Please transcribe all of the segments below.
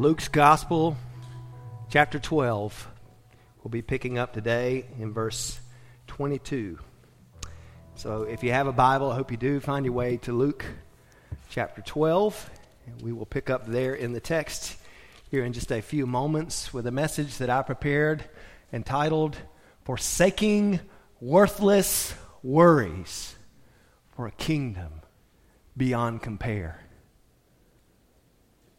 Luke's Gospel, chapter 12. We'll be picking up today in verse 22. So if you have a Bible, I hope you do, find your way to Luke chapter 12. And we will pick up there in the text here in just a few moments with a message that I prepared entitled Forsaking Worthless Worries for a Kingdom Beyond Compare.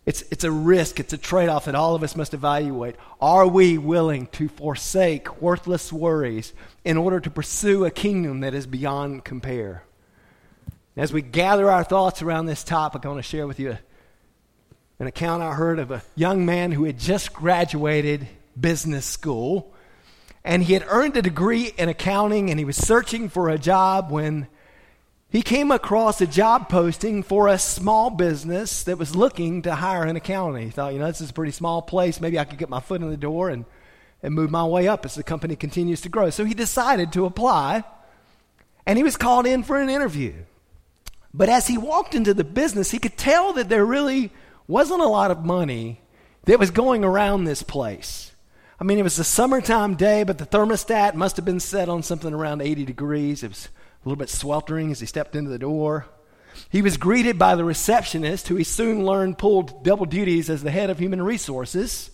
It's, it's a risk, it's a trade off that all of us must evaluate. Are we willing to forsake worthless worries in order to pursue a kingdom that is beyond compare? As we gather our thoughts around this topic, I want to share with you an account I heard of a young man who had just graduated business school. And he had earned a degree in accounting and he was searching for a job when he came across a job posting for a small business that was looking to hire an accountant. He thought, you know, this is a pretty small place. Maybe I could get my foot in the door and, and move my way up as the company continues to grow. So he decided to apply, and he was called in for an interview. But as he walked into the business, he could tell that there really wasn't a lot of money that was going around this place. I mean, it was a summertime day, but the thermostat must have been set on something around 80 degrees. It was a little bit sweltering as he stepped into the door. He was greeted by the receptionist, who he soon learned pulled double duties as the head of human resources.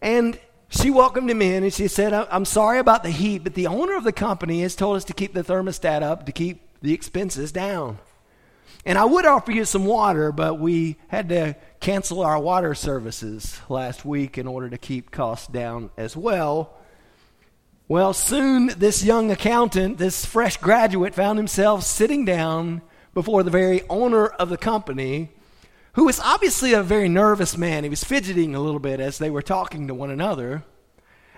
And she welcomed him in and she said, I'm sorry about the heat, but the owner of the company has told us to keep the thermostat up to keep the expenses down. And I would offer you some water, but we had to cancel our water services last week in order to keep costs down as well. Well, soon this young accountant, this fresh graduate, found himself sitting down before the very owner of the company, who was obviously a very nervous man. He was fidgeting a little bit as they were talking to one another.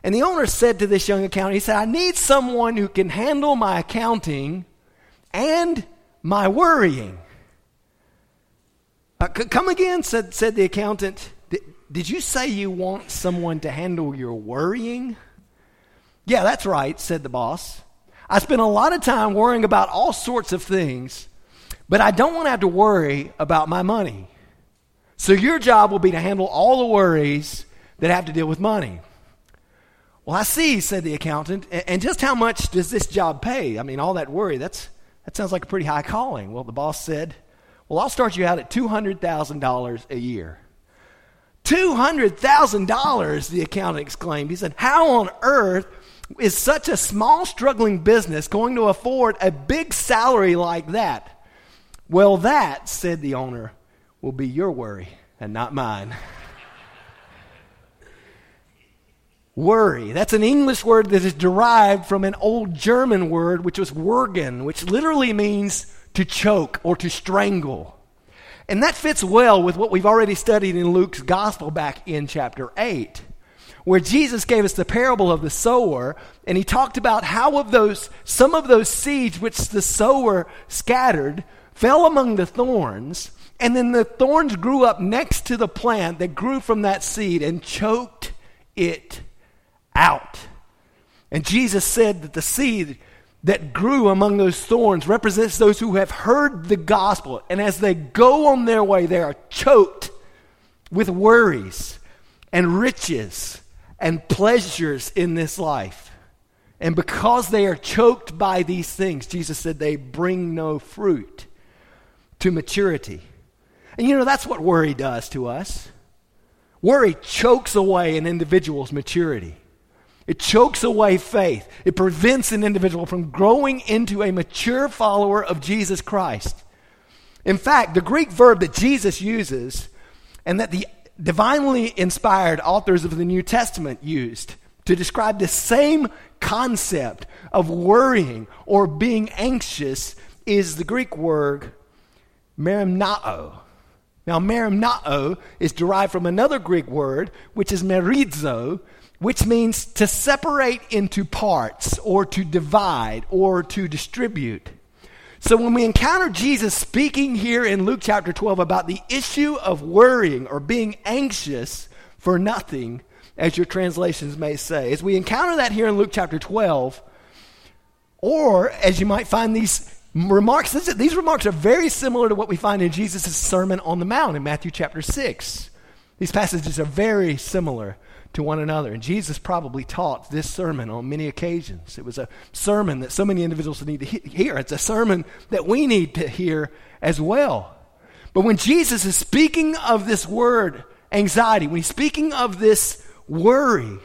And the owner said to this young accountant, he said, I need someone who can handle my accounting and my worrying. Uh, c- come again, said, said the accountant. Did you say you want someone to handle your worrying? Yeah, that's right, said the boss. I spend a lot of time worrying about all sorts of things, but I don't want to have to worry about my money. So your job will be to handle all the worries that have to deal with money. Well, I see, said the accountant. And just how much does this job pay? I mean, all that worry, that's, that sounds like a pretty high calling. Well, the boss said, Well, I'll start you out at $200,000 a year. $200,000, the accountant exclaimed. He said, How on earth is such a small, struggling business going to afford a big salary like that? Well, that, said the owner, will be your worry and not mine. Worry. That's an English word that is derived from an old German word, which was würgen, which literally means to choke or to strangle. And that fits well with what we've already studied in Luke's gospel back in chapter 8 where Jesus gave us the parable of the sower, and he talked about how of those, some of those seeds which the sower scattered fell among the thorns, and then the thorns grew up next to the plant that grew from that seed and choked it out. And Jesus said that the seed that grew among those thorns represents those who have heard the gospel, and as they go on their way, they are choked with worries and riches and pleasures in this life. And because they are choked by these things, Jesus said they bring no fruit to maturity. And you know, that's what worry does to us. Worry chokes away an individual's maturity. It chokes away faith. It prevents an individual from growing into a mature follower of Jesus Christ. In fact, the Greek verb that Jesus uses and that the divinely inspired authors of the New Testament used to describe the same concept of worrying or being anxious is the Greek word merimnao. Now, merimnao is derived from another Greek word, which is merizo, which means to separate into parts or to divide or to distribute. So when we encounter Jesus speaking here in Luke chapter 12 about the issue of worrying or being anxious for nothing, as your translations may say, as we encounter that here in Luke chapter 12, or as you might find these remarks, these remarks are very similar to what we find in Jesus' Sermon on the Mount in Matthew chapter 6. These passages are very similar to one another. And Jesus probably taught this sermon on many occasions. It was a sermon that so many individuals need to he- hear. It's a sermon that we need to hear as well. But when Jesus is speaking of this word, anxiety, when he's speaking of this worry,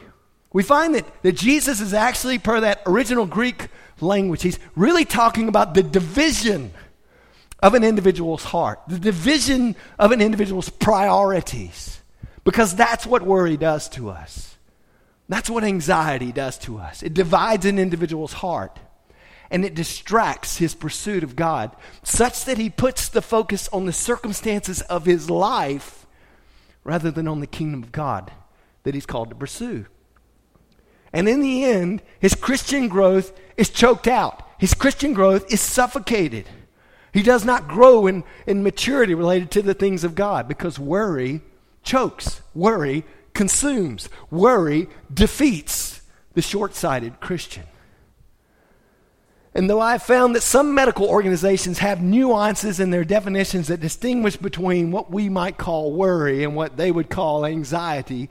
we find that, that Jesus is actually, per that original Greek language, he's really talking about the division of an individual's heart, the division of an individual's priorities. Because that's what worry does to us. That's what anxiety does to us. It divides an individual's heart and it distracts his pursuit of God such that he puts the focus on the circumstances of his life rather than on the kingdom of God that he's called to pursue. And in the end, his Christian growth is choked out. His Christian growth is suffocated. He does not grow in, in maturity related to the things of God because worry chokes, worry consumes, worry defeats the short sighted Christian. And though I've found that some medical organizations have nuances in their definitions that distinguish between what we might call worry and what they would call anxiety,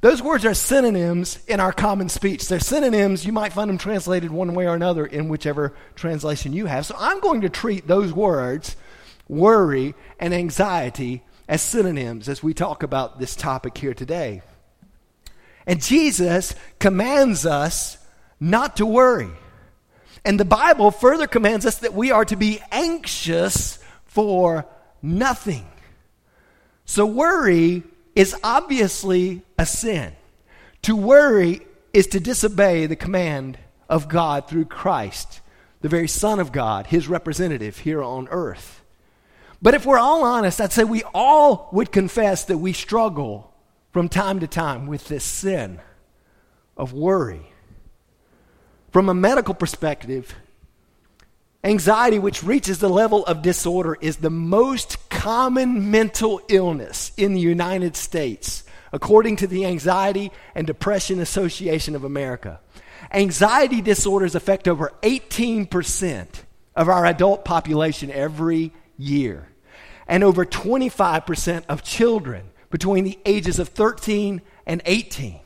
those words are synonyms in our common speech. They're synonyms. You might find them translated one way or another in whichever translation you have. So I'm going to treat those words, worry and anxiety, as synonyms as we talk about this topic here today. And Jesus commands us not to worry. And the Bible further commands us that we are to be anxious for nothing. So, worry is obviously a sin. To worry is to disobey the command of God through Christ, the very Son of God, his representative here on earth. But if we're all honest, I'd say we all would confess that we struggle from time to time with this sin of worry. From a medical perspective, anxiety, which reaches the level of disorder, is the most common mental illness in the United States, according to the Anxiety and Depression Association of America. Anxiety disorders affect over 18% of our adult population every year and over 25% of children between the ages of 13 and 18.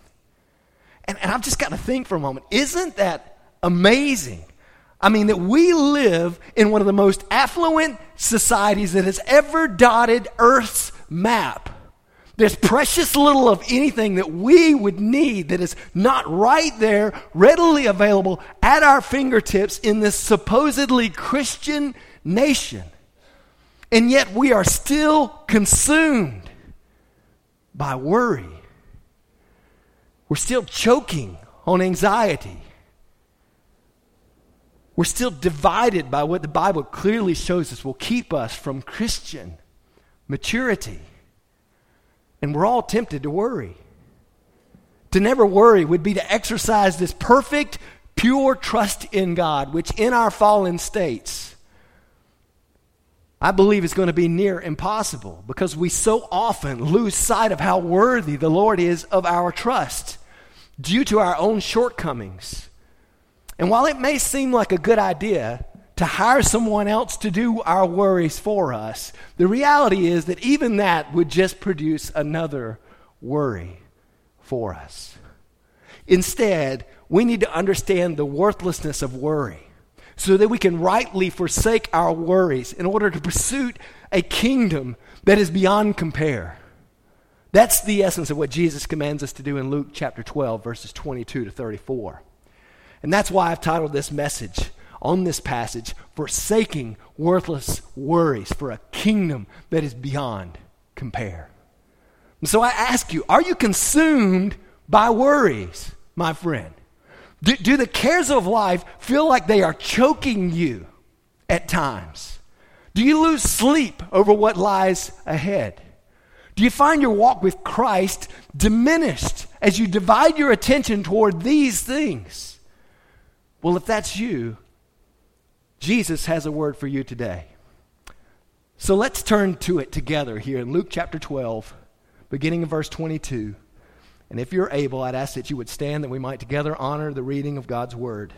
And, and I've just got to think for a moment isn't that amazing? I mean, that we live in one of the most affluent societies that has ever dotted Earth's map. There's precious little of anything that we would need that is not right there, readily available at our fingertips in this supposedly Christian nation. And yet we are still consumed by worry. We're still choking on anxiety. We're still divided by what the Bible clearly shows us will keep us from Christian maturity. And we're all tempted to worry. To never worry would be to exercise this perfect, pure trust in God, which in our fallen states I believe it's going to be near impossible because we so often lose sight of how worthy the Lord is of our trust due to our own shortcomings. And while it may seem like a good idea to hire someone else to do our worries for us, the reality is that even that would just produce another worry for us. Instead, we need to understand the worthlessness of worry so that we can rightly forsake our worries in order to pursue a kingdom that is beyond compare. That's the essence of what Jesus commands us to do in Luke chapter 12, verses 22 to 34. And that's why I've titled this message on this passage, Forsaking Worthless Worries for a Kingdom that is Beyond Compare. And so I ask you, are you consumed by worries, my friend? Do, do the cares of life feel like they are choking you at times? Do you lose sleep over what lies ahead? Do you find your walk with Christ diminished as you divide your attention toward these things? Well, if that's you, Jesus has a word for you today. So let's turn to it together here in Luke chapter 12, beginning in verse 22. And if you're able, I'd ask that you would stand that we might together honor the reading of God's word.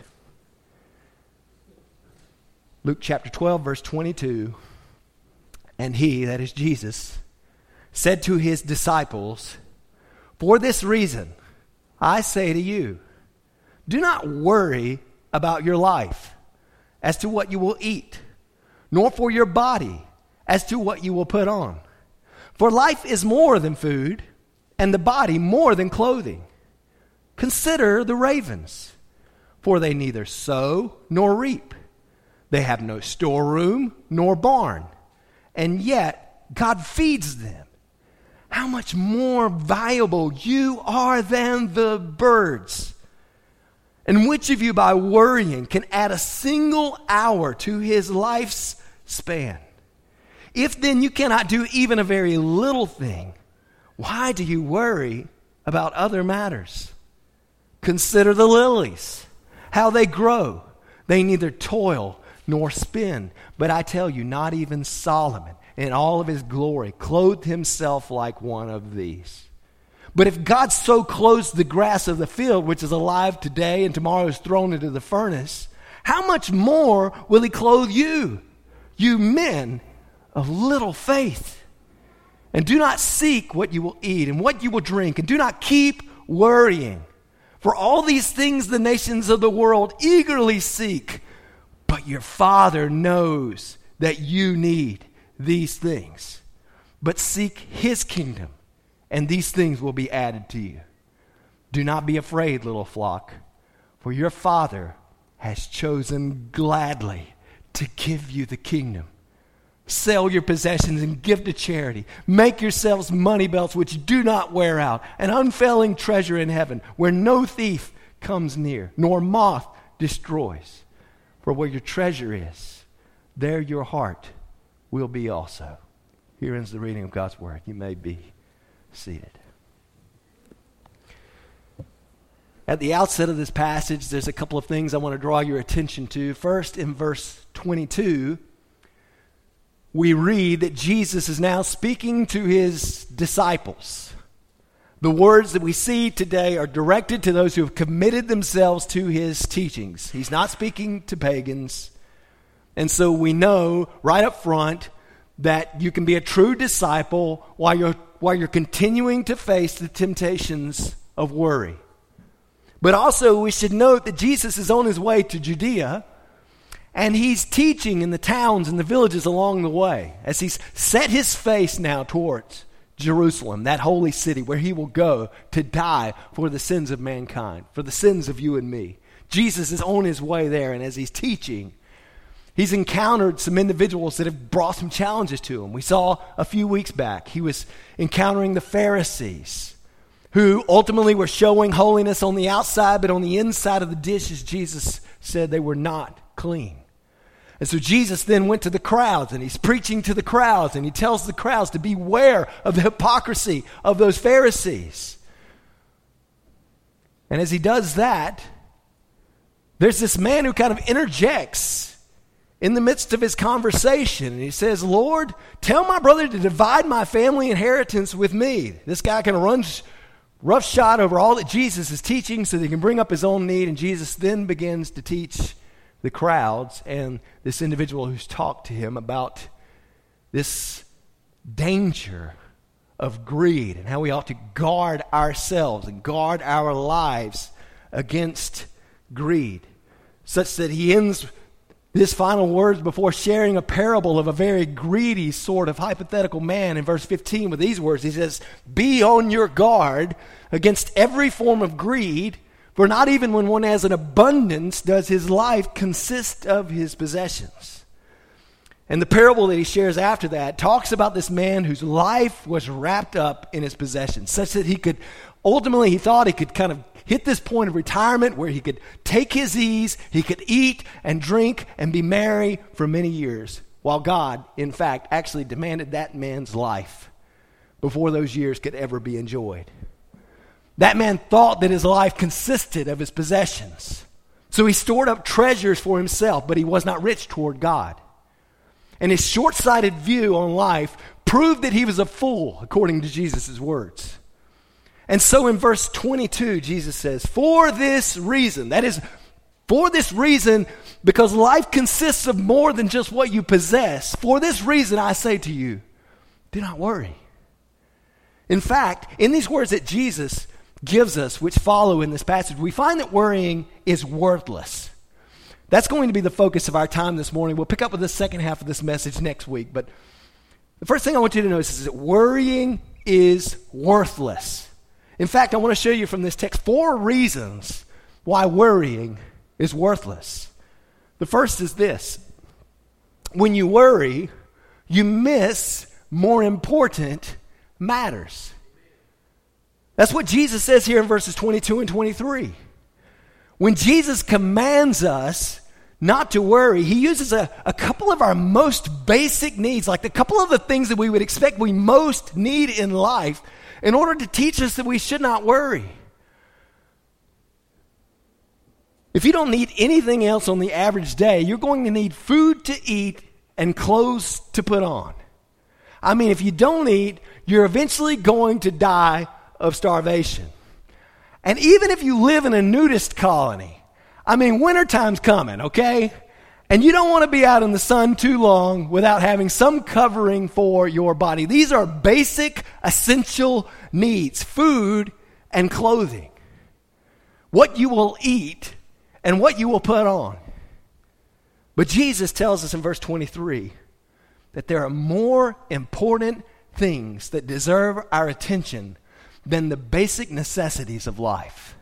Luke chapter 12, verse 22. And he, that is Jesus, said to his disciples, For this reason, I say to you, do not worry about your life as to what you will eat, nor for your body as to what you will put on. For life is more than food, and the body more than clothing. Consider the ravens, for they neither sow nor reap. They have no storeroom nor barn, and yet God feeds them. How much more valuable you are than the birds. And which of you, by worrying, can add a single hour to his life's span? If then you cannot do even a very little thing, why do you worry about other matters? Consider the lilies, how they grow. They neither toil nor spin. But I tell you, not even Solomon, in all of his glory, clothed himself like one of these. But if God so clothes the grass of the field, which is alive today and tomorrow is thrown into the furnace, how much more will he clothe you, you men of little faith? And do not seek what you will eat and what you will drink, and do not keep worrying. For all these things the nations of the world eagerly seek, but your Father knows that you need these things. But seek his kingdom, and these things will be added to you. Do not be afraid, little flock, for your Father has chosen gladly to give you the kingdom. Sell your possessions and give to charity. Make yourselves money belts which do not wear out, an unfailing treasure in heaven where no thief comes near, nor moth destroys. For where your treasure is, there your heart will be also. Here ends the reading of God's Word. You may be seated. At the outset of this passage, there's a couple of things I want to draw your attention to. First, in verse 22, we read that Jesus is now speaking to his disciples. The words that we see today are directed to those who have committed themselves to his teachings. He's not speaking to pagans. And so we know right up front that you can be a true disciple while you're, while you're continuing to face the temptations of worry. But also, we should note that Jesus is on his way to Judea and he's teaching in the towns and the villages along the way as he's set his face now towards Jerusalem, that holy city where he will go to die for the sins of mankind, for the sins of you and me. Jesus is on his way there, and as he's teaching, he's encountered some individuals that have brought some challenges to him. We saw a few weeks back, he was encountering the Pharisees, who ultimately were showing holiness on the outside, but on the inside of the dishes, Jesus said they were not clean. And so Jesus then went to the crowds and he's preaching to the crowds and he tells the crowds to beware of the hypocrisy of those Pharisees. And as he does that, there's this man who kind of interjects in the midst of his conversation. And he says, Lord, tell my brother to divide my family inheritance with me. This guy kind of runs roughshod over all that Jesus is teaching so that he can bring up his own need. And Jesus then begins to teach the crowds and this individual who's talked to him about this danger of greed and how we ought to guard ourselves and guard our lives against greed, such that he ends his final words before sharing a parable of a very greedy sort of hypothetical man in verse 15 with these words. He says, Be on your guard against every form of greed for not even when one has an abundance does his life consist of his possessions. And the parable that he shares after that talks about this man whose life was wrapped up in his possessions, such that he could ultimately, he thought he could kind of hit this point of retirement where he could take his ease, he could eat and drink and be merry for many years, while God, in fact, actually demanded that man's life before those years could ever be enjoyed. That man thought that his life consisted of his possessions. So he stored up treasures for himself, but he was not rich toward God. And his short sighted view on life proved that he was a fool, according to Jesus' words. And so in verse 22, Jesus says, For this reason, that is, for this reason, because life consists of more than just what you possess, for this reason I say to you, do not worry. In fact, in these words that Jesus gives us, which follow in this passage, we find that worrying is worthless. That's going to be the focus of our time this morning. We'll pick up with the second half of this message next week. But the first thing I want you to notice is that worrying is worthless. In fact, I want to show you from this text four reasons why worrying is worthless. The first is this when you worry, you miss more important matters. That's what Jesus says here in verses 22 and 23. When Jesus commands us not to worry, he uses a, a couple of our most basic needs, like a couple of the things that we would expect we most need in life, in order to teach us that we should not worry. If you don't need anything else on the average day, you're going to need food to eat and clothes to put on. I mean, if you don't eat, you're eventually going to die of starvation. And even if you live in a nudist colony, I mean, wintertime's coming, okay? And you don't want to be out in the sun too long without having some covering for your body. These are basic, essential needs food and clothing. What you will eat and what you will put on. But Jesus tells us in verse 23 that there are more important things that deserve our attention than the basic necessities of life.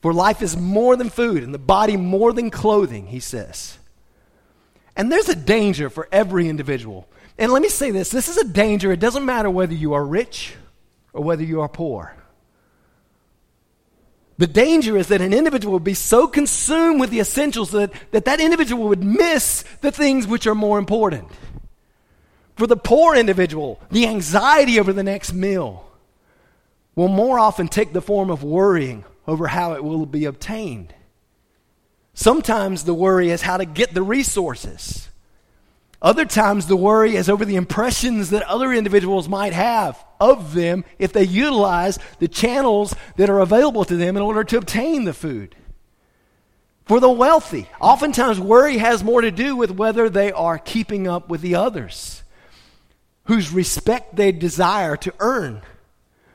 For life is more than food, and the body more than clothing, he says. And there's a danger for every individual. And let me say this this is a danger. It doesn't matter whether you are rich or whether you are poor. The danger is that an individual would be so consumed with the essentials that, that that individual would miss the things which are more important. For the poor individual, the anxiety over the next meal will more often take the form of worrying over how it will be obtained. Sometimes the worry is how to get the resources. Other times the worry is over the impressions that other individuals might have of them if they utilize the channels that are available to them in order to obtain the food. For the wealthy, oftentimes worry has more to do with whether they are keeping up with the others, whose respect they desire to earn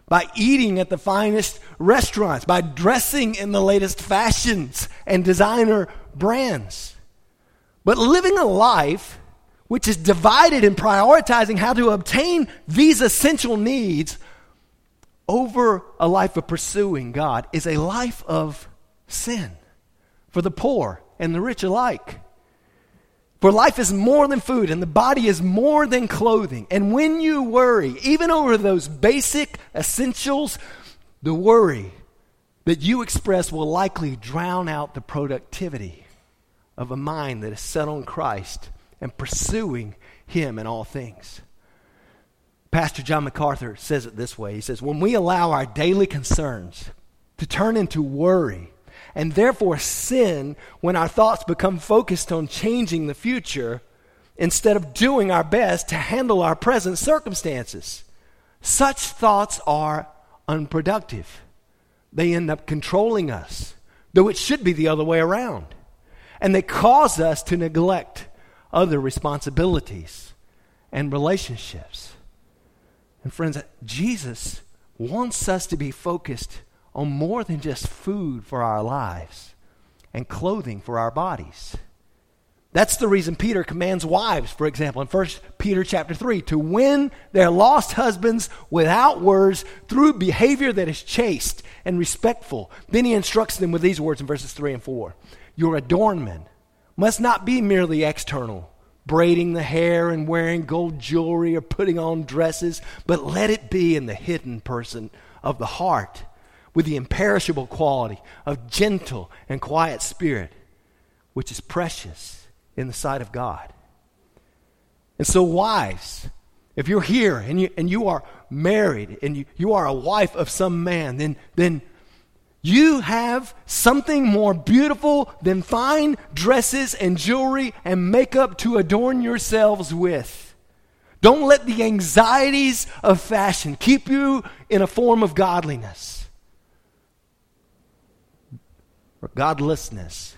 by eating at the finest restaurants, by dressing in the latest fashions and designer brands. But living a life which is divided in prioritizing how to obtain these essential needs over a life of pursuing God is a life of sin for the poor and the rich alike. For life is more than food, and the body is more than clothing. And when you worry, even over those basic essentials, the worry that you express will likely drown out the productivity of a mind that is set on Christ and pursuing Him in all things. Pastor John MacArthur says it this way He says, When we allow our daily concerns to turn into worry, and therefore sin when our thoughts become focused on changing the future instead of doing our best to handle our present circumstances. Such thoughts are unproductive. They end up controlling us, though it should be the other way around. And they cause us to neglect other responsibilities and relationships. And friends, Jesus wants us to be focused on more than just food for our lives and clothing for our bodies. That's the reason Peter commands wives, for example, in 1 Peter chapter 3, to win their lost husbands without words through behavior that is chaste and respectful. Then he instructs them with these words in verses 3 and 4. Your adornment must not be merely external, braiding the hair and wearing gold jewelry or putting on dresses, but let it be in the hidden person of the heart with the imperishable quality of gentle and quiet spirit, which is precious in the sight of God. And so, wives, if you're here and you, and you are married and you, you are a wife of some man, then, then you have something more beautiful than fine dresses and jewelry and makeup to adorn yourselves with. Don't let the anxieties of fashion keep you in a form of godliness or godlessness.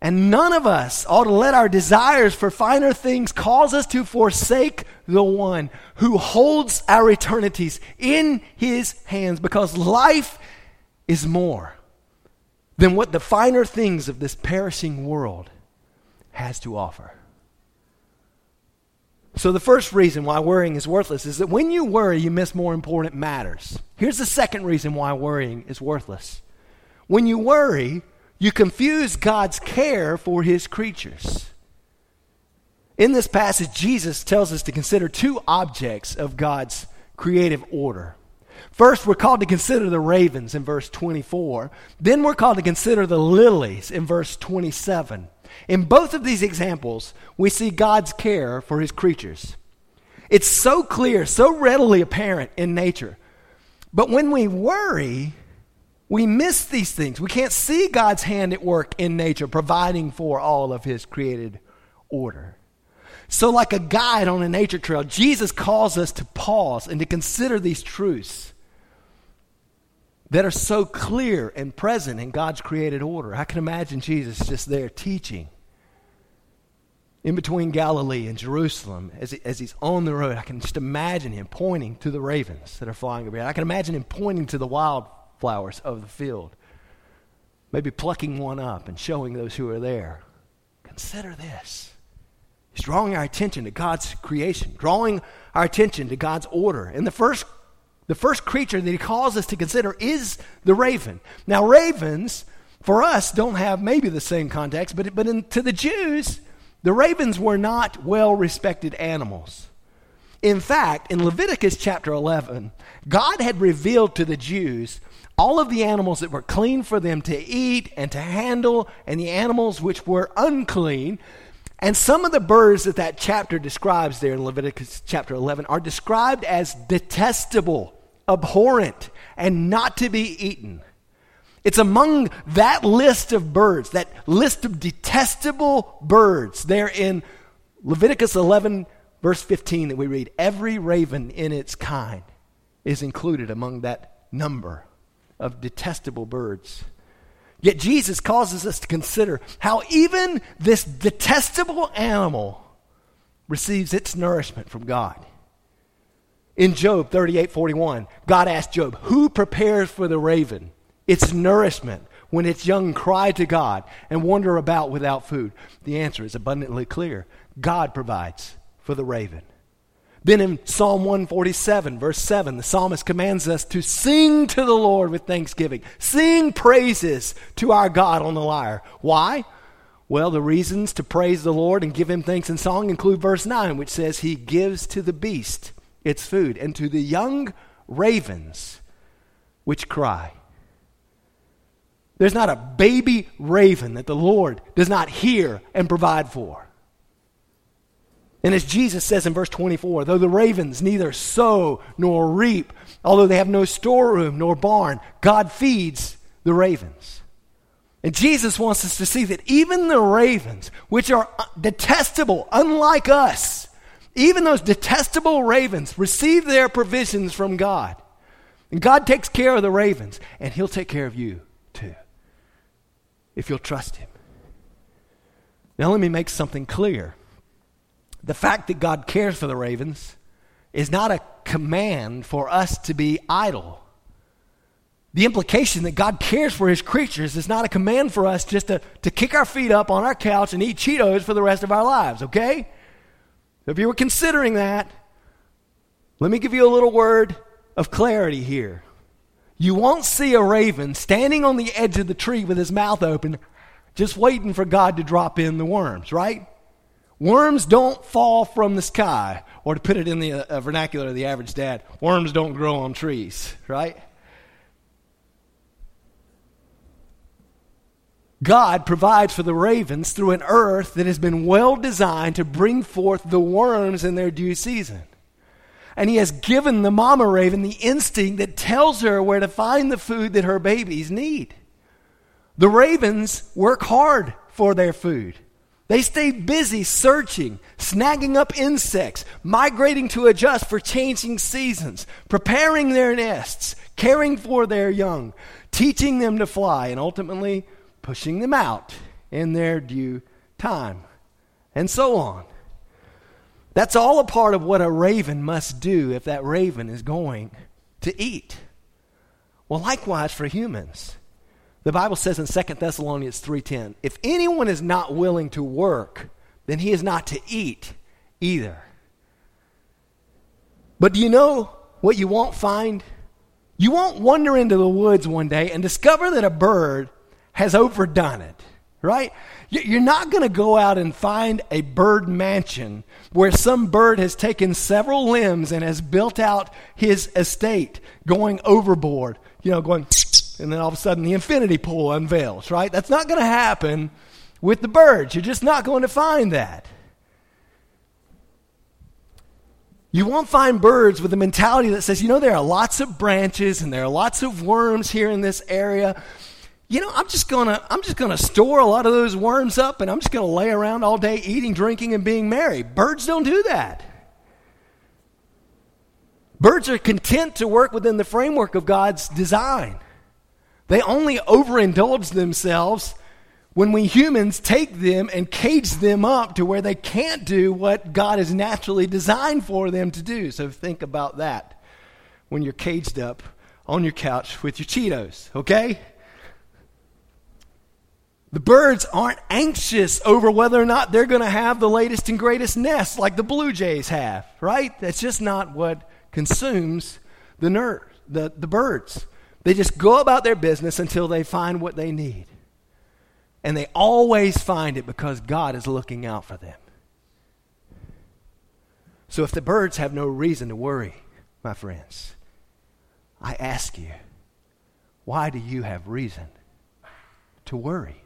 And none of us ought to let our desires for finer things cause us to forsake the one who holds our eternities in his hands because life is more than what the finer things of this perishing world has to offer. So, the first reason why worrying is worthless is that when you worry, you miss more important matters. Here's the second reason why worrying is worthless. When you worry, you confuse God's care for his creatures. In this passage, Jesus tells us to consider two objects of God's creative order. First, we're called to consider the ravens in verse 24. Then we're called to consider the lilies in verse 27. In both of these examples, we see God's care for his creatures. It's so clear, so readily apparent in nature. But when we worry, we miss these things. We can't see God's hand at work in nature, providing for all of his created order. So, like a guide on a nature trail, Jesus calls us to pause and to consider these truths that are so clear and present in God's created order. I can imagine Jesus just there teaching in between Galilee and Jerusalem as, he, as he's on the road. I can just imagine him pointing to the ravens that are flying overhead. I can imagine him pointing to the wildflowers of the field, maybe plucking one up and showing those who are there. Consider this. He's drawing our attention to God's creation, drawing our attention to God's order. And the first the first creature that he calls us to consider is the raven. Now, ravens, for us, don't have maybe the same context, but, but in, to the Jews, the ravens were not well respected animals. In fact, in Leviticus chapter 11, God had revealed to the Jews all of the animals that were clean for them to eat and to handle, and the animals which were unclean. And some of the birds that that chapter describes there in Leviticus chapter 11 are described as detestable abhorrent, and not to be eaten. It's among that list of birds, that list of detestable birds there in Leviticus 11, verse 15, that we read every raven in its kind is included among that number of detestable birds. Yet Jesus causes us to consider how even this detestable animal receives its nourishment from God. In Job 38 41, God asked Job, Who prepares for the raven its nourishment when its young cry to God and wander about without food? The answer is abundantly clear God provides for the raven. Then in Psalm 147, verse 7, the psalmist commands us to sing to the Lord with thanksgiving, sing praises to our God on the lyre. Why? Well, the reasons to praise the Lord and give him thanks in song include verse 9, which says, He gives to the beast its food, and to the young ravens which cry. There's not a baby raven that the Lord does not hear and provide for. And as Jesus says in verse 24, though the ravens neither sow nor reap, although they have no storeroom nor barn, God feeds the ravens. And Jesus wants us to see that even the ravens, which are detestable, unlike us, even those detestable ravens receive their provisions from God. And God takes care of the ravens, and He'll take care of you too, if you'll trust Him. Now, let me make something clear. The fact that God cares for the ravens is not a command for us to be idle. The implication that God cares for his creatures is not a command for us just to, to kick our feet up on our couch and eat Cheetos for the rest of our lives, okay? If you were considering that, let me give you a little word of clarity here. You won't see a raven standing on the edge of the tree with his mouth open, just waiting for God to drop in the worms, right? Worms don't fall from the sky, or to put it in the uh, vernacular of the average dad, worms don't grow on trees, right? God provides for the ravens through an earth that has been well designed to bring forth the worms in their due season. And He has given the mama raven the instinct that tells her where to find the food that her babies need. The ravens work hard for their food. They stay busy searching, snagging up insects, migrating to adjust for changing seasons, preparing their nests, caring for their young, teaching them to fly, and ultimately pushing them out in their due time, and so on. That's all a part of what a raven must do if that raven is going to eat. Well, likewise for humans. The Bible says in 2 Thessalonians 3:10, if anyone is not willing to work, then he is not to eat either. But do you know what you won't find? You won't wander into the woods one day and discover that a bird has overdone it, right? You're not going to go out and find a bird mansion where some bird has taken several limbs and has built out his estate going overboard, you know, going, and then all of a sudden the infinity pool unveils, right? That's not going to happen with the birds. You're just not going to find that. You won't find birds with a mentality that says, you know, there are lots of branches and there are lots of worms here in this area. You know, I'm just gonna I'm just gonna store a lot of those worms up and I'm just gonna lay around all day eating, drinking, and being merry. Birds don't do that. Birds are content to work within the framework of God's design. They only overindulge themselves when we humans take them and cage them up to where they can't do what God has naturally designed for them to do. So think about that when you're caged up on your couch with your Cheetos, okay? The birds aren't anxious over whether or not they're going to have the latest and greatest nest like the blue jays have, right? That's just not what consumes the, ner- the, the birds. They just go about their business until they find what they need. And they always find it because God is looking out for them. So if the birds have no reason to worry, my friends, I ask you, why do you have reason to worry?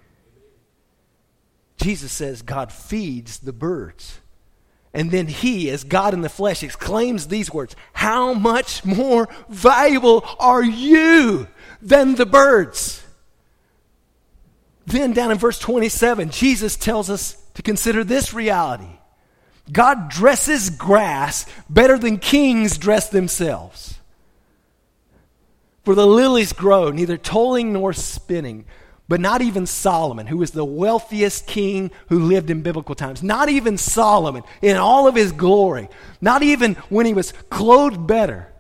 Jesus says God feeds the birds. And then he, as God in the flesh, exclaims these words How much more valuable are you than the birds? Then, down in verse 27, Jesus tells us to consider this reality God dresses grass better than kings dress themselves. For the lilies grow, neither toiling nor spinning. But not even Solomon, who was the wealthiest king who lived in biblical times, not even Solomon in all of his glory, not even when he was clothed better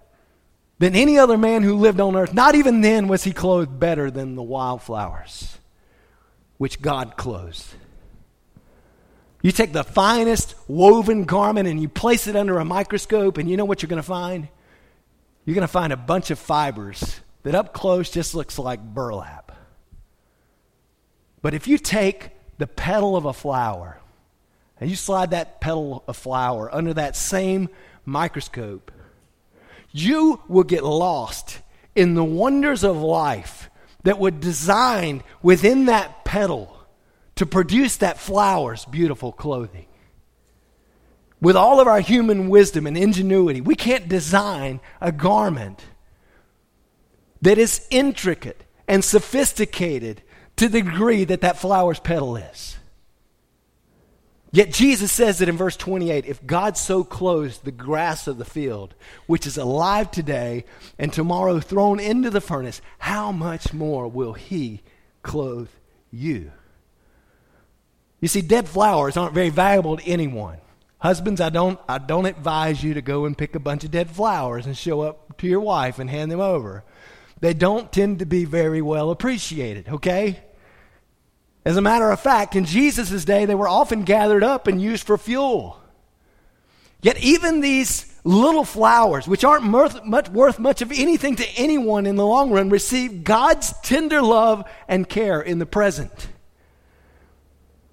than any other man who lived on earth, not even then was he clothed better than the wildflowers which God clothes. You take the finest woven garment and you place it under a microscope, and you know what you're going to find? You're going to find a bunch of fibers that up close just looks like burlap. But if you take the petal of a flower and you slide that petal of flower under that same microscope, you will get lost in the wonders of life that were designed within that petal to produce that flower's beautiful clothing. With all of our human wisdom and ingenuity, we can't design a garment that is intricate and sophisticated to the degree that that flower's petal is. Yet Jesus says it in verse 28 if God so clothes the grass of the field, which is alive today and tomorrow thrown into the furnace, how much more will He clothe you? You see, dead flowers aren't very valuable to anyone. Husbands, I don't, I don't advise you to go and pick a bunch of dead flowers and show up to your wife and hand them over. They don't tend to be very well appreciated, okay? As a matter of fact, in Jesus' day, they were often gathered up and used for fuel. Yet, even these little flowers, which aren't much, worth much of anything to anyone in the long run, receive God's tender love and care in the present.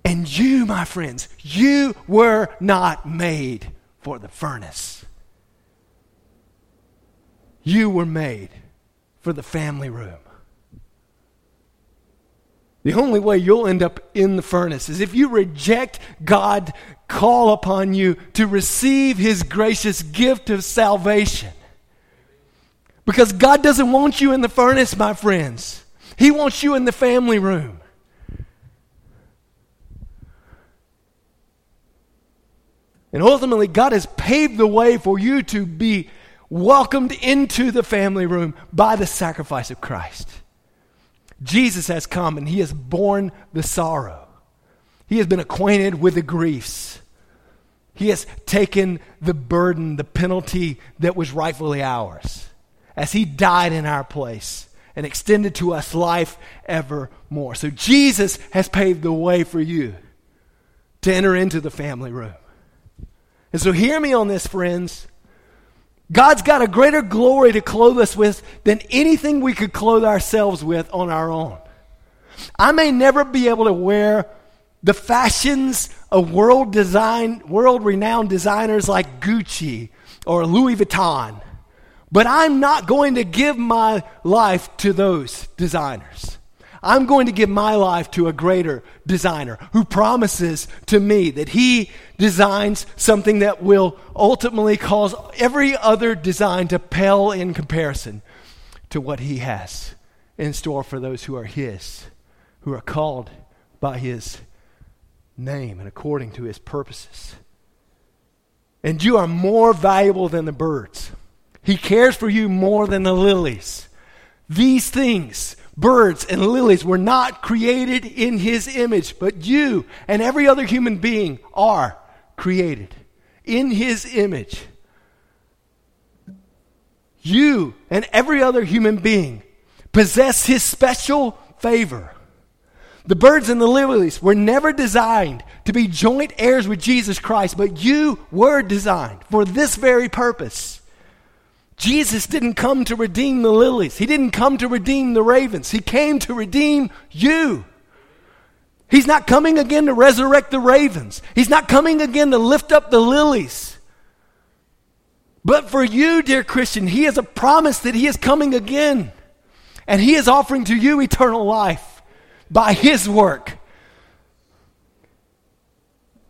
And you, my friends, you were not made for the furnace. You were made for the family room. The only way you'll end up in the furnace is if you reject God call upon you to receive his gracious gift of salvation. Because God doesn't want you in the furnace, my friends. He wants you in the family room. And ultimately, God has paved the way for you to be welcomed into the family room by the sacrifice of Christ. Jesus has come and he has borne the sorrow. He has been acquainted with the griefs. He has taken the burden, the penalty that was rightfully ours, as He died in our place and extended to us life evermore. So Jesus has paved the way for you to enter into the family room. And so, hear me on this, friends. God's got a greater glory to clothe us with than anything we could clothe ourselves with on our own. I may never be able to wear the fashions of world design, world renowned designers like Gucci or Louis Vuitton, but I'm not going to give my life to those designers. I'm going to give my life to a greater designer who promises to me that he designs something that will ultimately cause every other design to pale in comparison to what he has in store for those who are his, who are called by his name and according to his purposes. And you are more valuable than the birds. He cares for you more than the lilies. These things birds and lilies were not created in his image, but you and every other human being are created in his image. You and every other human being possess his special favor. The birds and the lilies were never designed to be joint heirs with Jesus Christ, but you were designed for this very purpose. Jesus didn't come to redeem the lilies. He didn't come to redeem the ravens. He came to redeem you. He's not coming again to resurrect the ravens. He's not coming again to lift up the lilies. But for you, dear Christian, He has a promise that He is coming again. And He is offering to you eternal life by His work.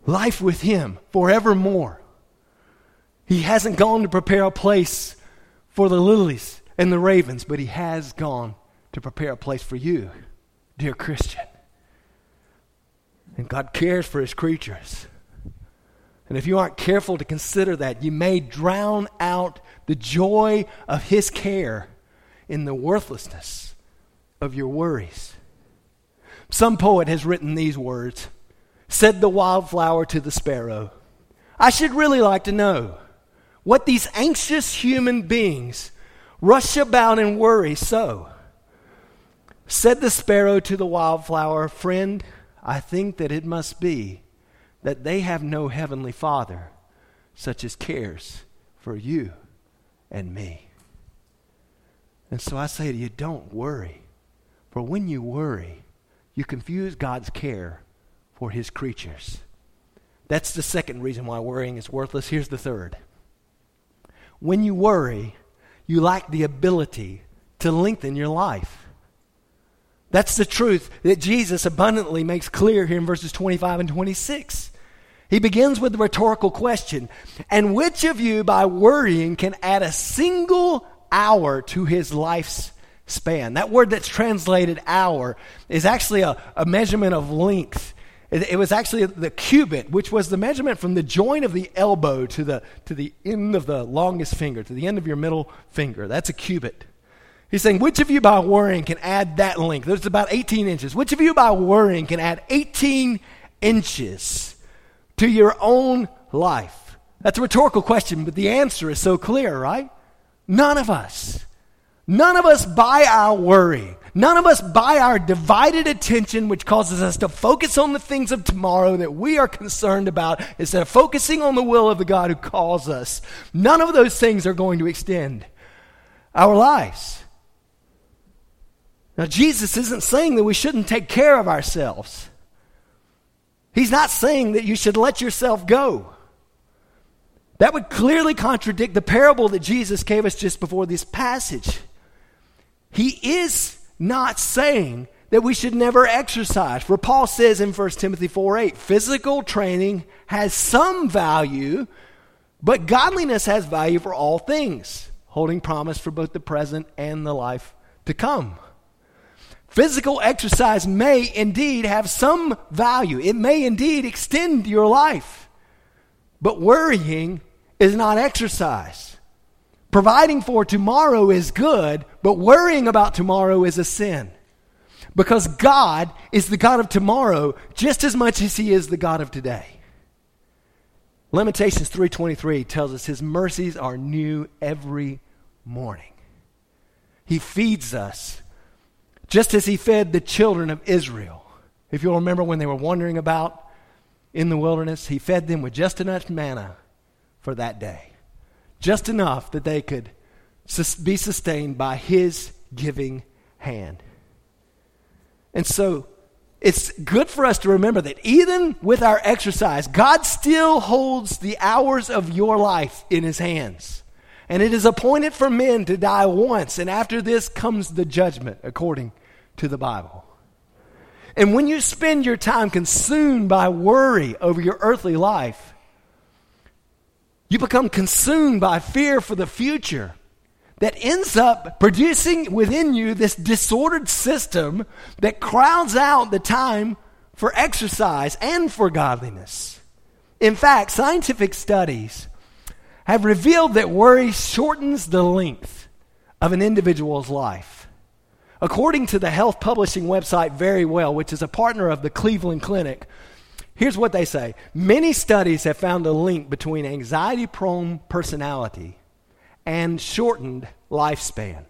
Life with Him forevermore. He hasn't gone to prepare a place for the lilies and the ravens, but he has gone to prepare a place for you, dear Christian. And God cares for his creatures. And if you aren't careful to consider that, you may drown out the joy of his care in the worthlessness of your worries. Some poet has written these words Said the wildflower to the sparrow, I should really like to know what these anxious human beings rush about and worry so. Said the sparrow to the wildflower, Friend, I think that it must be that they have no heavenly Father such as cares for you and me. And so I say to you, don't worry. For when you worry, you confuse God's care for his creatures. That's the second reason why worrying is worthless. Here's the third when you worry, you lack the ability to lengthen your life. That's the truth that Jesus abundantly makes clear here in verses 25 and 26. He begins with the rhetorical question And which of you, by worrying, can add a single hour to his life's span? That word that's translated hour is actually a, a measurement of length. It, was actually the cubit, which was the measurement from the joint of the elbow to the, to the end of the longest finger, to the end of your middle finger. That's a cubit. He's saying, which of you by worrying can add that length? There's about 18 inches. Which of you by worrying can add 18 inches to your own life? That's a rhetorical question, but the answer is so clear, right? None of us. None of us by our worry None of us by our divided attention, which causes us to focus on the things of tomorrow that we are concerned about instead of focusing on the will of the God who calls us. None of those things are going to extend our lives. Now, Jesus isn't saying that we shouldn't take care of ourselves. He's not saying that you should let yourself go. That would clearly contradict the parable that Jesus gave us just before this passage. He is not saying that we should never exercise. For Paul says in 1 Timothy 4 8, physical training has some value, but godliness has value for all things, holding promise for both the present and the life to come. Physical exercise may indeed have some value, it may indeed extend your life, but worrying is not exercise. Providing for tomorrow is good, but worrying about tomorrow is a sin. Because God is the God of tomorrow just as much as he is the God of today. Lamentations 3:23 tells us his mercies are new every morning. He feeds us just as he fed the children of Israel. If you'll remember when they were wandering about in the wilderness, he fed them with just enough manna for that day. Just enough that they could be sustained by his giving hand. And so it's good for us to remember that even with our exercise, God still holds the hours of your life in his hands. And it is appointed for men to die once, and after this comes the judgment, according to the Bible. And when you spend your time consumed by worry over your earthly life, you become consumed by fear for the future that ends up producing within you this disordered system that crowds out the time for exercise and for godliness. In fact, scientific studies have revealed that worry shortens the length of an individual's life. According to the health publishing website Verywell, which is a partner of the Cleveland Clinic, here's what they say Many studies have found a link between anxiety prone personality and shortened lifespan.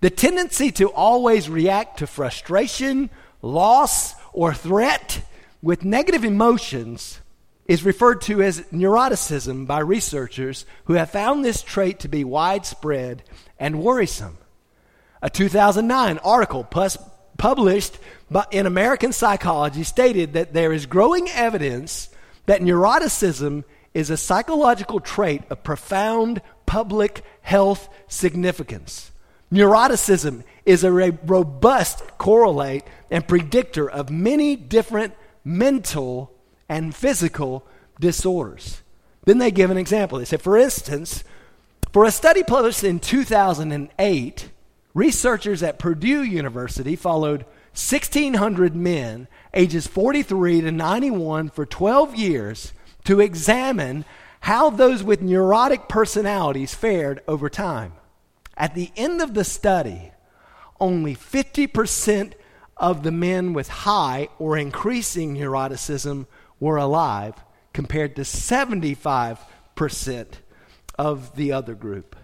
The tendency to always react to frustration, loss, or threat with negative emotions is referred to as neuroticism by researchers who have found this trait to be widespread and worrisome. A 2009 article pus- published in American Psychologist stated that there is growing evidence that neuroticism is a psychological trait of profound public health significance. Neuroticism is a robust correlate and predictor of many different mental and physical disorders. Then they give an example. They say, for instance, for a study published in 2008, researchers at Purdue University followed 1,600 men ages 43 to 91 for 12 years to examine how those with neurotic personalities fared over time. At the end of the study, only 50% of the men with high or increasing neuroticism were alive, compared to 75% of the other group.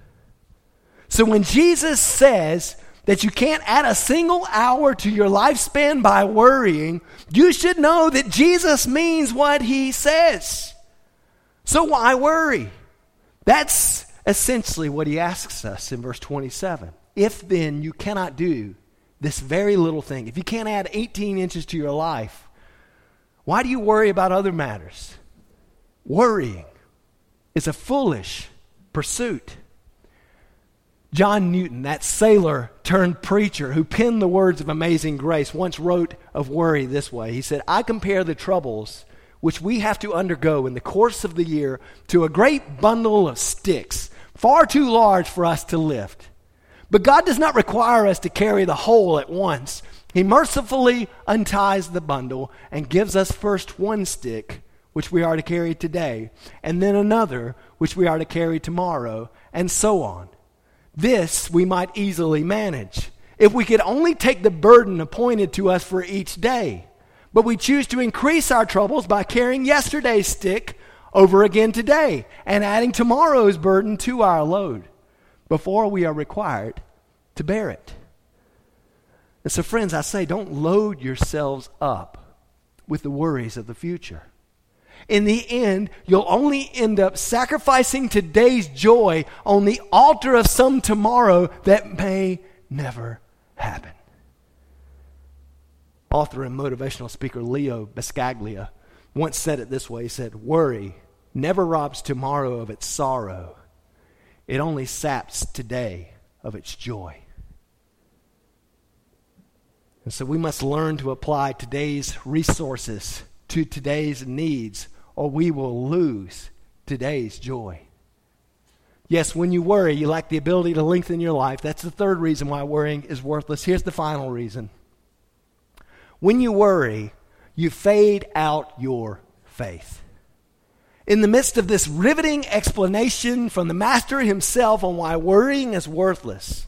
So when Jesus says that you can't add a single hour to your lifespan by worrying, you should know that Jesus means what he says. So why worry? That's essentially what he asks us in verse 27. If then you cannot do this very little thing, if you can't add 18 inches to your life, why do you worry about other matters? Worrying is a foolish pursuit. John Newton, that sailor turned preacher who penned the words of Amazing Grace, once wrote of worry this way. He said, I compare the troubles which we have to undergo in the course of the year to a great bundle of sticks, far too large for us to lift. But God does not require us to carry the whole at once. He mercifully unties the bundle and gives us first one stick, which we are to carry today, and then another, which we are to carry tomorrow, and so on. This we might easily manage if we could only take the burden appointed to us for each day. But we choose to increase our troubles by carrying yesterday's stick over again today and adding tomorrow's burden to our load before we are required to bear it. And so, friends, I say don't load yourselves up with the worries of the future. In the end, you'll only end up sacrificing today's joy on the altar of some tomorrow that may never happen. Author and motivational speaker Leo Buscaglia once said it this way He said, Worry never robs tomorrow of its sorrow, it only saps today of its joy. And so we must learn to apply today's resources to today's needs, or we will lose today's joy. Yes, when you worry, you lack the ability to lengthen your life. That's the third reason why worrying is worthless. Here's the final reason when you worry, you fade out your faith. In the midst of this riveting explanation from the Master himself on why worrying is worthless,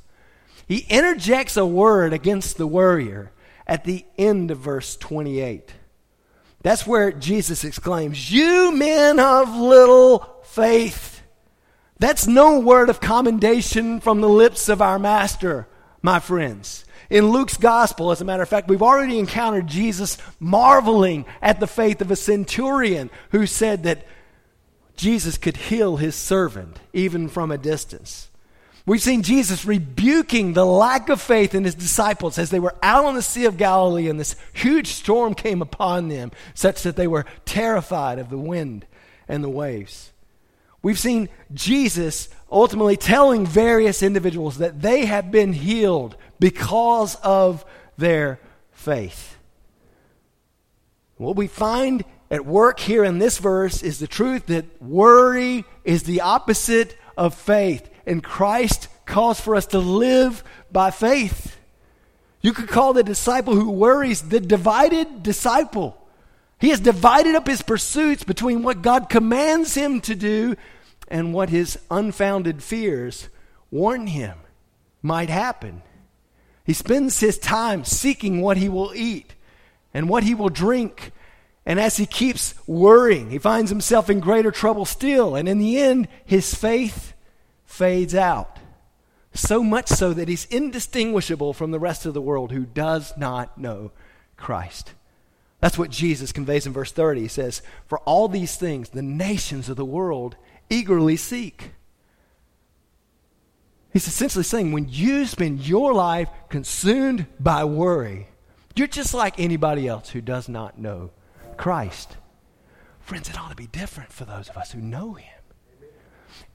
he interjects a word against the worrier at the end of verse 28. That's where Jesus exclaims, You men of little faith. That's no word of commendation from the lips of our Master, my friends. In Luke's gospel, as a matter of fact, we've already encountered Jesus marveling at the faith of a centurion who said that Jesus could heal his servant even from a distance. We've seen Jesus rebuking the lack of faith in his disciples as they were out on the Sea of Galilee and this huge storm came upon them, such that they were terrified of the wind and the waves. We've seen Jesus ultimately telling various individuals that they have been healed because of their faith. What we find at work here in this verse is the truth that worry is the opposite of faith. And Christ calls for us to live by faith. You could call the disciple who worries the divided disciple. He has divided up his pursuits between what God commands him to do and what his unfounded fears warn him might happen. He spends his time seeking what he will eat and what he will drink. And as he keeps worrying, he finds himself in greater trouble still. And in the end, his faith fades out. So much so that he's indistinguishable from the rest of the world who does not know Christ. That's what Jesus conveys in verse 30. He says, For all these things the nations of the world eagerly seek. He's essentially saying when you spend your life consumed by worry, you're just like anybody else who does not know Christ. Friends, it ought to be different for those of us who know Him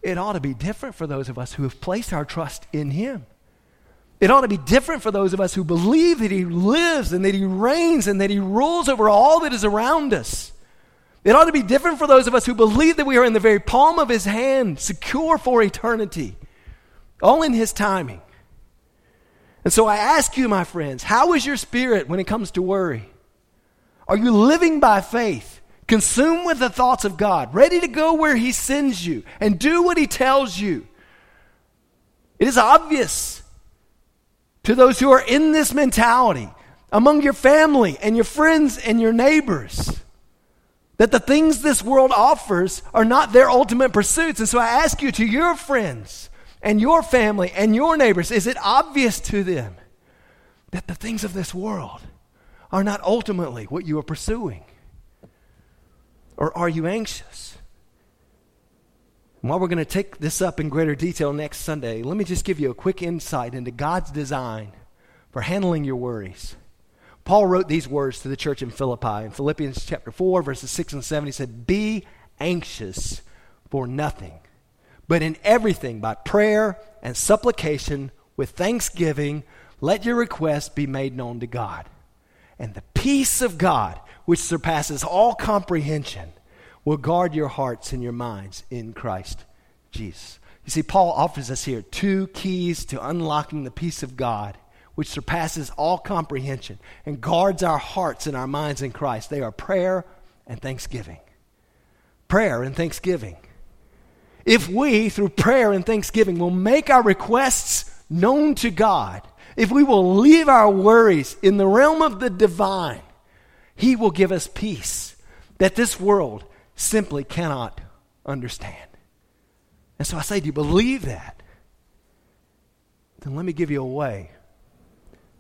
it ought to be different for those of us who have placed our trust in Him. It ought to be different for those of us who believe that He lives and that He reigns and that He rules over all that is around us. It ought to be different for those of us who believe that we are in the very palm of His hand, secure for eternity, all in His timing. And so I ask you, my friends, how is your spirit when it comes to worry? Are you living by faith? consumed with the thoughts of God, ready to go where He sends you and do what He tells you. It is obvious to those who are in this mentality among your family and your friends and your neighbors that the things this world offers are not their ultimate pursuits. And so I ask you to your friends and your family and your neighbors, is it obvious to them that the things of this world are not ultimately what you are pursuing? Or are you anxious? While we're going to take this up in greater detail next Sunday, let me just give you a quick insight into God's design for handling your worries. Paul wrote these words to the church in Philippi in Philippians chapter 4, verses 6 and 7. He said, Be anxious for nothing, but in everything by prayer and supplication with thanksgiving, let your requests be made known to God. And the peace of God, which surpasses all comprehension, will guard your hearts and your minds in Christ Jesus. You see, Paul offers us here two keys to unlocking the peace of God, which surpasses all comprehension and guards our hearts and our minds in Christ. They are prayer and thanksgiving. Prayer and thanksgiving. If we, through prayer and thanksgiving, will make our requests known to God, if we will leave our worries in the realm of the divine, he will give us peace that this world simply cannot understand. And so I say, do you believe that? Then let me give you a way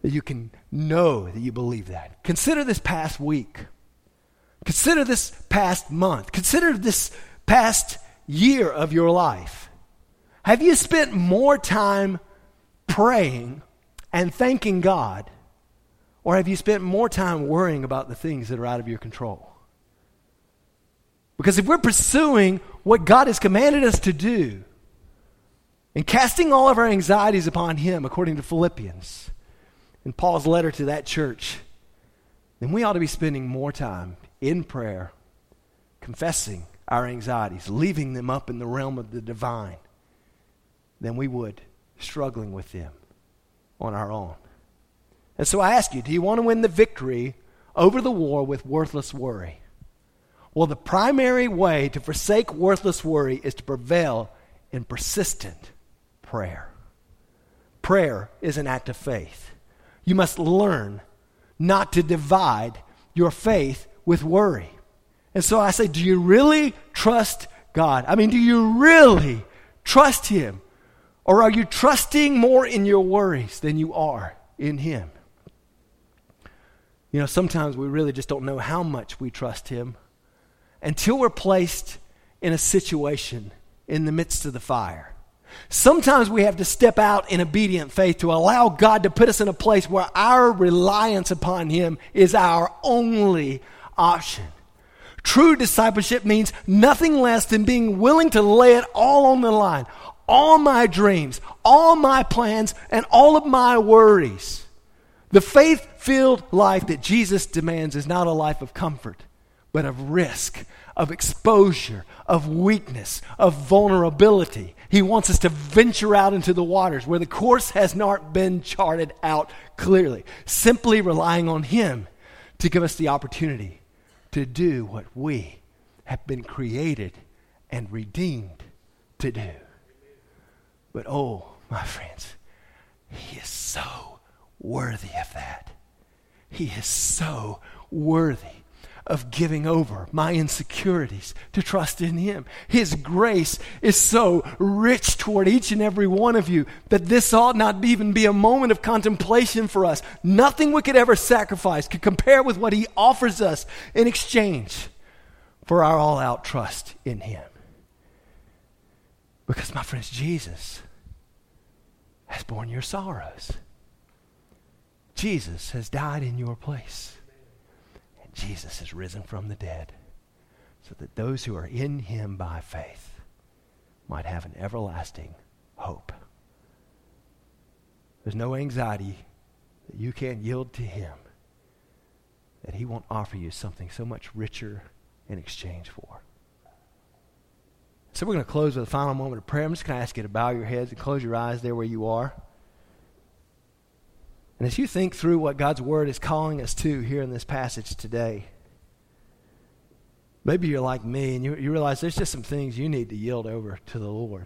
that you can know that you believe that. Consider this past week. Consider this past month. Consider this past year of your life. Have you spent more time praying and thanking God or have you spent more time worrying about the things that are out of your control? Because if we're pursuing what God has commanded us to do and casting all of our anxieties upon Him, according to Philippians, in Paul's letter to that church, then we ought to be spending more time in prayer, confessing our anxieties, leaving them up in the realm of the divine, than we would struggling with them on our own. And so I ask you, do you want to win the victory over the war with worthless worry? Well, the primary way to forsake worthless worry is to prevail in persistent prayer. Prayer is an act of faith. You must learn not to divide your faith with worry. And so I say, do you really trust God? I mean, do you really trust Him? Or are you trusting more in your worries than you are in Him? You know, sometimes we really just don't know how much we trust Him until we're placed in a situation in the midst of the fire. Sometimes we have to step out in obedient faith to allow God to put us in a place where our reliance upon Him is our only option. True discipleship means nothing less than being willing to lay it all on the line. All my dreams, all my plans, and all of my worries. The faith filled life that Jesus demands is not a life of comfort, but of risk, of exposure, of weakness, of vulnerability. He wants us to venture out into the waters where the course has not been charted out clearly, simply relying on Him to give us the opportunity to do what we have been created and redeemed to do. But oh, my friends, He is so worthy of that. He is so worthy of giving over my insecurities to trust in Him. His grace is so rich toward each and every one of you that this ought not even be a moment of contemplation for us. Nothing we could ever sacrifice could compare with what He offers us in exchange for our all out trust in Him. Because, my friends, Jesus has borne your sorrows. Jesus has died in your place. Jesus is risen from the dead so that those who are in him by faith might have an everlasting hope. There's no anxiety that you can't yield to him that he won't offer you something so much richer in exchange for. So we're going to close with a final moment of prayer. I'm just going to ask you to bow your heads and close your eyes there where you are. And as you think through what God's Word is calling us to here in this passage today, maybe you're like me and you, you realize there's just some things you need to yield over to the Lord.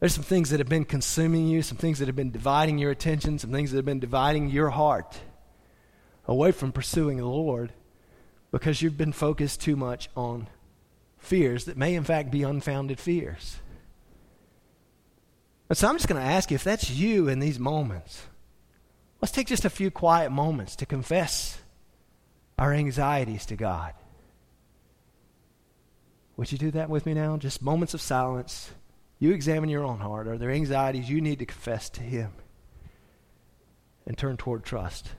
There's some things that have been consuming you, some things that have been dividing your attention, some things that have been dividing your heart away from pursuing the Lord because you've been focused too much on fears that may, in fact, be unfounded fears. And so I'm just going to ask you if that's you in these moments Let's take just a few quiet moments to confess our anxieties to God. Would you do that with me now? Just moments of silence. You examine your own heart. Are there anxieties you need to confess to Him? And turn toward trust.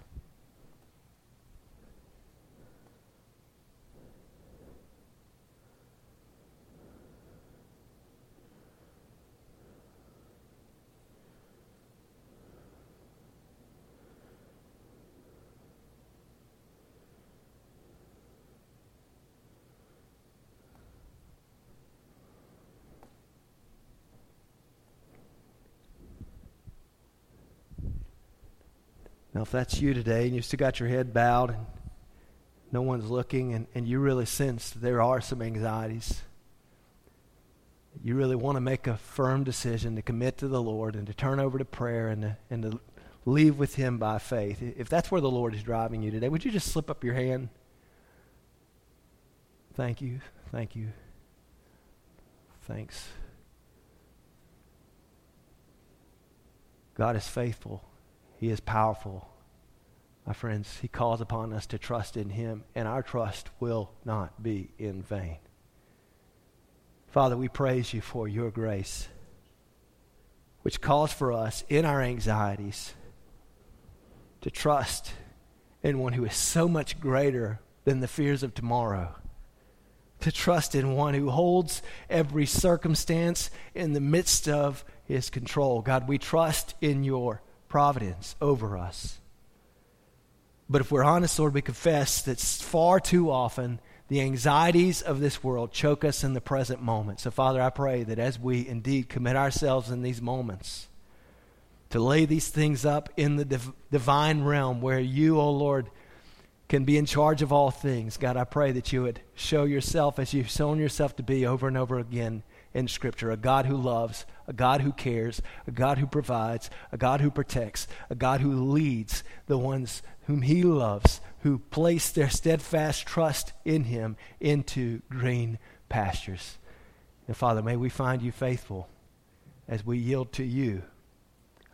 Now, if that's you today and you've still got your head bowed and no one's looking and, and you really sense there are some anxieties, you really want to make a firm decision to commit to the Lord and to turn over to prayer and to, and to leave with Him by faith. If that's where the Lord is driving you today, would you just slip up your hand? Thank you. Thank you. Thanks. God is faithful. He is powerful. My friends, He calls upon us to trust in Him, and our trust will not be in vain. Father, we praise you for your grace, which calls for us in our anxieties to trust in one who is so much greater than the fears of tomorrow. To trust in one who holds every circumstance in the midst of his control. God, we trust in your providence over us. But if we're honest, Lord, we confess that far too often the anxieties of this world choke us in the present moment. So, Father, I pray that as we indeed commit ourselves in these moments to lay these things up in the div- divine realm where you, O oh Lord, can be in charge of all things, God, I pray that you would show yourself as you've shown yourself to be over and over again in Scripture, a God who loves, a God who cares, a God who provides, a God who protects, a God who leads the ones whom he loves, who place their steadfast trust in him into green pastures. And Father, may we find you faithful as we yield to you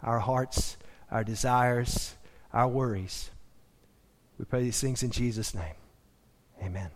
our hearts, our desires, our worries. We pray these things in Jesus' name. Amen.